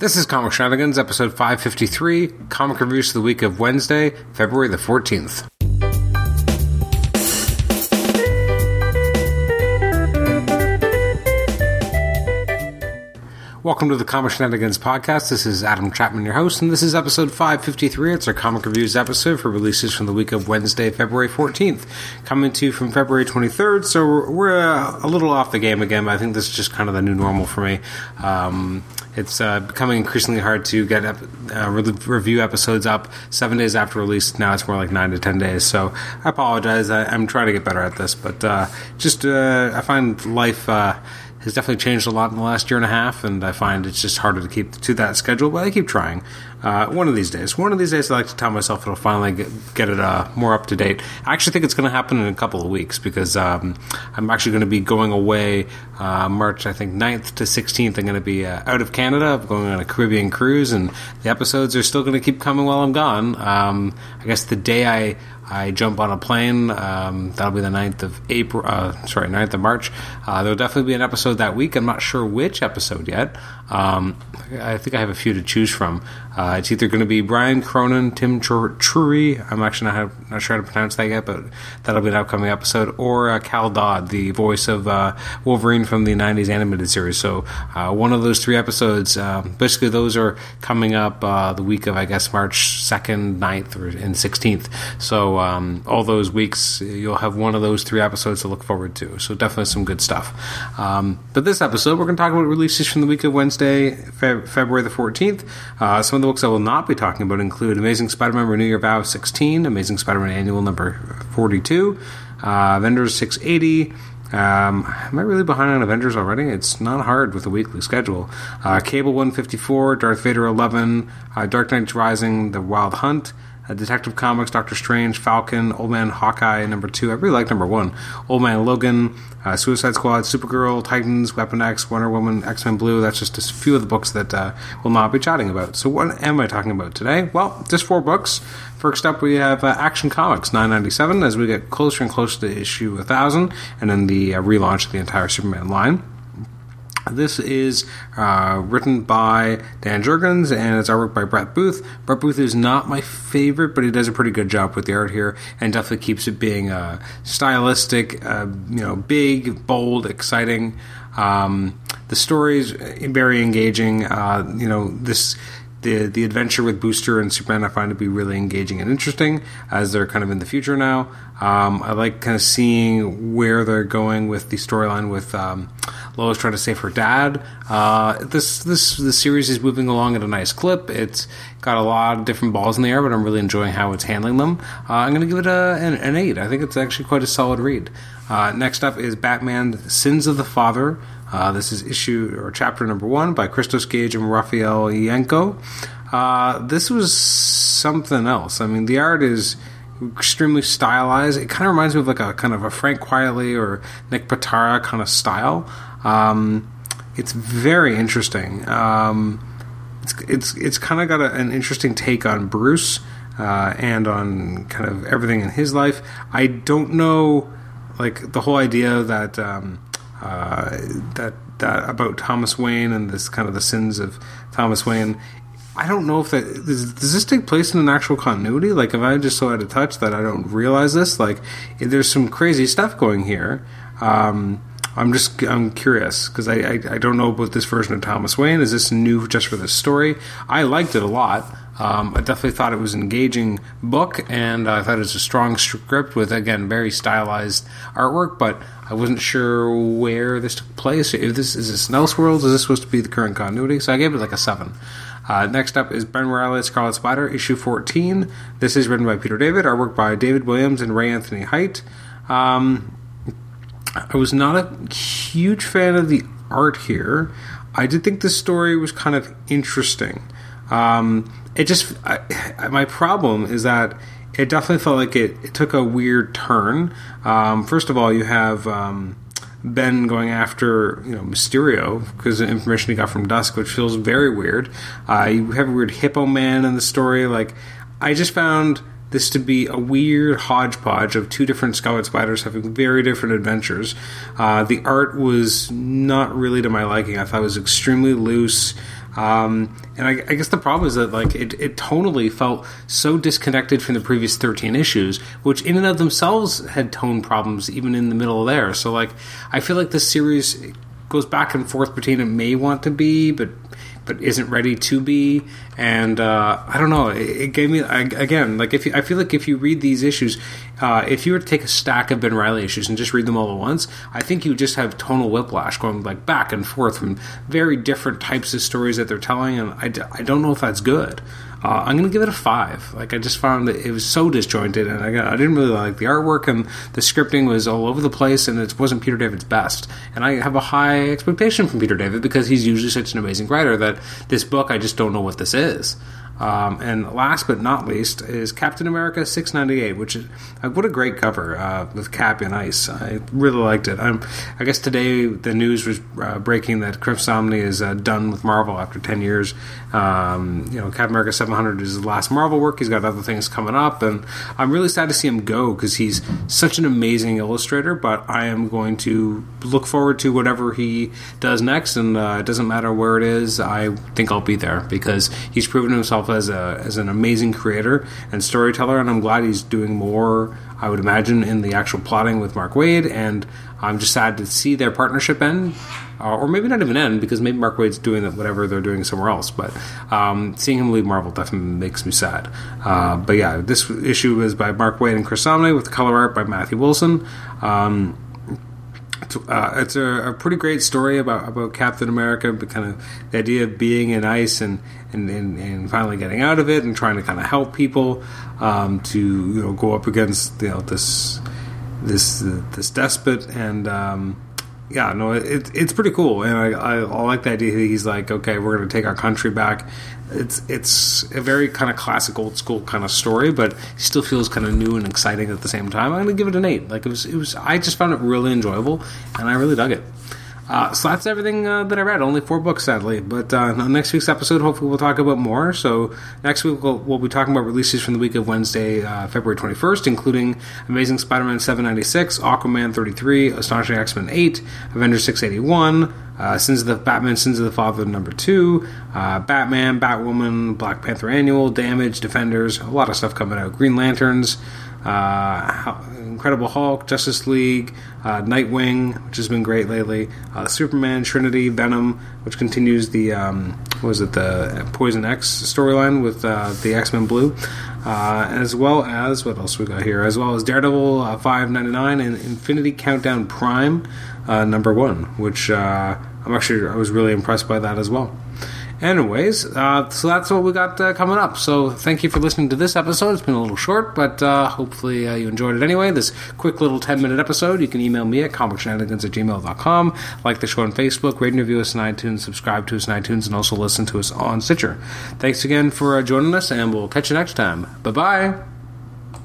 This is Comic Shenanigans, episode 553, comic reviews for the week of Wednesday, February the 14th. Welcome to the Comic Shenanigans podcast. This is Adam Chapman, your host, and this is episode 553. It's our comic reviews episode for releases from the week of Wednesday, February 14th. Coming to you from February 23rd, so we're, we're uh, a little off the game again, but I think this is just kind of the new normal for me. Um, it's uh, becoming increasingly hard to get uh, re- review episodes up seven days after release. Now it's more like nine to ten days. So I apologize. I, am trying to get better at this, but uh, just uh, I find life uh, has definitely changed a lot in the last year and a half, and I find it's just harder to keep to that schedule. But I keep trying. Uh, one of these days, one of these days, I like to tell myself it'll finally get, get it uh, more up to date. I actually think it's going to happen in a couple of weeks because um, I'm actually going to be going away uh, March, I think 9th to 16th. I'm going to be uh, out of Canada. I'm going on a Caribbean cruise, and the episodes are still going to keep coming while I'm gone. Um, I guess the day I I jump on a plane. Um, that'll be the 9th of April. Uh, sorry, 9th of March. Uh, there'll definitely be an episode that week. I'm not sure which episode yet. Um, I think I have a few to choose from. Uh, it's either going to be Brian Cronin, Tim Trury. I'm actually not, not sure how to pronounce that yet, but that'll be an upcoming episode. Or uh, Cal Dodd, the voice of uh, Wolverine from the 90s animated series. So uh, one of those three episodes. basically, those are coming up the week of, I guess, March 2nd, 9th, or, and 16th. So um, all those weeks, you'll have one of those three episodes to look forward to. So definitely some good stuff. Um, but this episode, we're going to talk about releases from the week of Wednesday, Fe- February the 14th. Uh, some of the books I will not be talking about include Amazing Spider-Man Renew Your Vow 16, Amazing Spider-Man Annual number 42, uh, Avengers 680. Um, am I really behind on Avengers already? It's not hard with a weekly schedule. Uh, Cable 154, Darth Vader 11, uh, Dark Knight Rising, The Wild Hunt, uh, Detective Comics, Doctor Strange, Falcon, Old Man Hawkeye, number two. I really like number one. Old Man Logan, uh, Suicide Squad, Supergirl, Titans, Weapon X, Wonder Woman, X Men Blue. That's just a few of the books that uh, we'll not be chatting about. So, what am I talking about today? Well, just four books. First up, we have uh, Action Comics 997 as we get closer and closer to issue 1000, and then the uh, relaunch of the entire Superman line. This is uh, written by Dan Jurgens and it's artwork by Brett Booth. Brett Booth is not my favorite, but he does a pretty good job with the art here and definitely keeps it being uh, stylistic, uh, you know, big, bold, exciting. Um, the story is very engaging. Uh, you know, this the the adventure with Booster and Superman I find to be really engaging and interesting as they're kind of in the future now. Um, I like kind of seeing where they're going with the storyline with um, Lois trying to save her dad. Uh, this this the series is moving along at a nice clip. It's got a lot of different balls in the air, but I'm really enjoying how it's handling them. Uh, I'm going to give it a, an, an, eight. I think it's actually quite a solid read. Uh, next up is Batman: Sins of the Father. Uh, this is issue or chapter number one by Christos Gage and Raffaele Ienco. Uh, this was something else. I mean, the art is extremely stylized. It kind of reminds me of like a kind of a Frank Quitely or Nick Pitarra kind of style. Um, it's very interesting. Um, it's it's it's kind of got a, an interesting take on Bruce uh, and on kind of everything in his life. I don't know, like the whole idea that. Um, uh, that that about Thomas Wayne and this kind of the sins of Thomas Wayne. I don't know if that does, does this take place in an actual continuity. Like, if I just so out of touch that I don't realize this, like, there's some crazy stuff going here. Um, I'm just I'm curious because I, I, I don't know about this version of Thomas Wayne. Is this new just for this story? I liked it a lot. Um, I definitely thought it was an engaging book, and I thought it was a strong script with again very stylized artwork. But I wasn't sure where this took place. If this is this an Elseworlds, is this supposed to be the current continuity? So I gave it like a seven. Uh, next up is Ben Reilly Scarlet Spider, issue 14. This is written by Peter David, artwork by David Williams and Ray Anthony Height. Um, I was not a huge fan of the art here. I did think the story was kind of interesting. Um, it just I, my problem is that it definitely felt like it, it took a weird turn. Um, first of all, you have um, Ben going after you know Mysterio because of information he got from Dusk, which feels very weird. Uh, you have a weird Hippo Man in the story. Like I just found this to be a weird hodgepodge of two different Scarlet Spiders having very different adventures. Uh, the art was not really to my liking. I thought it was extremely loose. Um, and I, I, guess the problem is that like it, it tonally felt so disconnected from the previous 13 issues, which in and of themselves had tone problems even in the middle of there. So like I feel like this series goes back and forth between it may want to be, but but isn't ready to be. And uh, I don't know. It, it gave me I, again like if you, I feel like if you read these issues, uh, if you were to take a stack of Ben Reilly issues and just read them all at once, I think you just have tonal whiplash going like back and forth from very different types of stories that they're telling, and I, I don't know if that's good. Uh, I'm going to give it a five. Like I just found that it was so disjointed, and I, got, I didn't really like the artwork, and the scripting was all over the place, and it wasn't Peter David's best. And I have a high expectation from Peter David because he's usually such an amazing writer that this book I just don't know what this is. Um, and last but not least is Captain America 698, which is uh, what a great cover uh, with Cap and Ice. I really liked it. I'm, i guess today the news was uh, breaking that Chris Samnee is uh, done with Marvel after 10 years. Um, you know, Captain America 700 is his last Marvel work. He's got other things coming up, and I'm really sad to see him go because he's such an amazing illustrator. But I am going to look forward to whatever he does next, and uh, it doesn't matter where it is. I think I'll be there because he's proven himself as a as an amazing creator and storyteller, and I'm glad he's doing more. I would imagine in the actual plotting with Mark Waid, and I'm just sad to see their partnership end, uh, or maybe not even end because maybe Mark Waid's doing whatever they're doing somewhere else. But um, seeing him leave Marvel definitely makes me sad. Uh, but yeah, this issue is by Mark Waid and Chris Samnee with the color art by Matthew Wilson. Um, uh, it's a, a, pretty great story about, about Captain America, but kind of the idea of being in ice and, and, and, and finally getting out of it and trying to kind of help people um, to you know go up against you know this this uh, this despot and um, yeah no it, it's pretty cool and I, I, I like the idea that he's like okay we're going to take our country back it's it's a very kind of classic old school kind of story, but still feels kind of new and exciting at the same time. I'm gonna give it an eight. Like it was, it was. I just found it really enjoyable, and I really dug it. Uh, so that's everything uh, that I read. Only four books, sadly. But uh, next week's episode, hopefully, we'll talk about more. So next week, we'll, we'll be talking about releases from the week of Wednesday, uh, February 21st, including Amazing Spider Man 796, Aquaman 33, Astonishing X Men 8, Avengers 681. Uh, Sins of the Batman, Sins of the Father number two, uh, Batman, Batwoman, Black Panther Annual, Damage, Defenders, a lot of stuff coming out. Green Lanterns, uh, Incredible Hulk, Justice League, uh, Nightwing, which has been great lately, uh, Superman, Trinity, Venom, which continues the um, was it the Poison X storyline with uh, the X Men Blue, uh, as well as what else we got here, as well as Daredevil uh, five ninety nine and Infinity Countdown Prime number one, which I'm actually I was really impressed by that as well. Anyways, uh, so that's what we got uh, coming up. So thank you for listening to this episode. It's been a little short, but uh, hopefully uh, you enjoyed it anyway. This quick little 10 minute episode. You can email me at comicshenanigans at gmail.com. Like the show on Facebook, rate and review us on iTunes, subscribe to us on iTunes, and also listen to us on Stitcher. Thanks again for uh, joining us, and we'll catch you next time. Bye bye.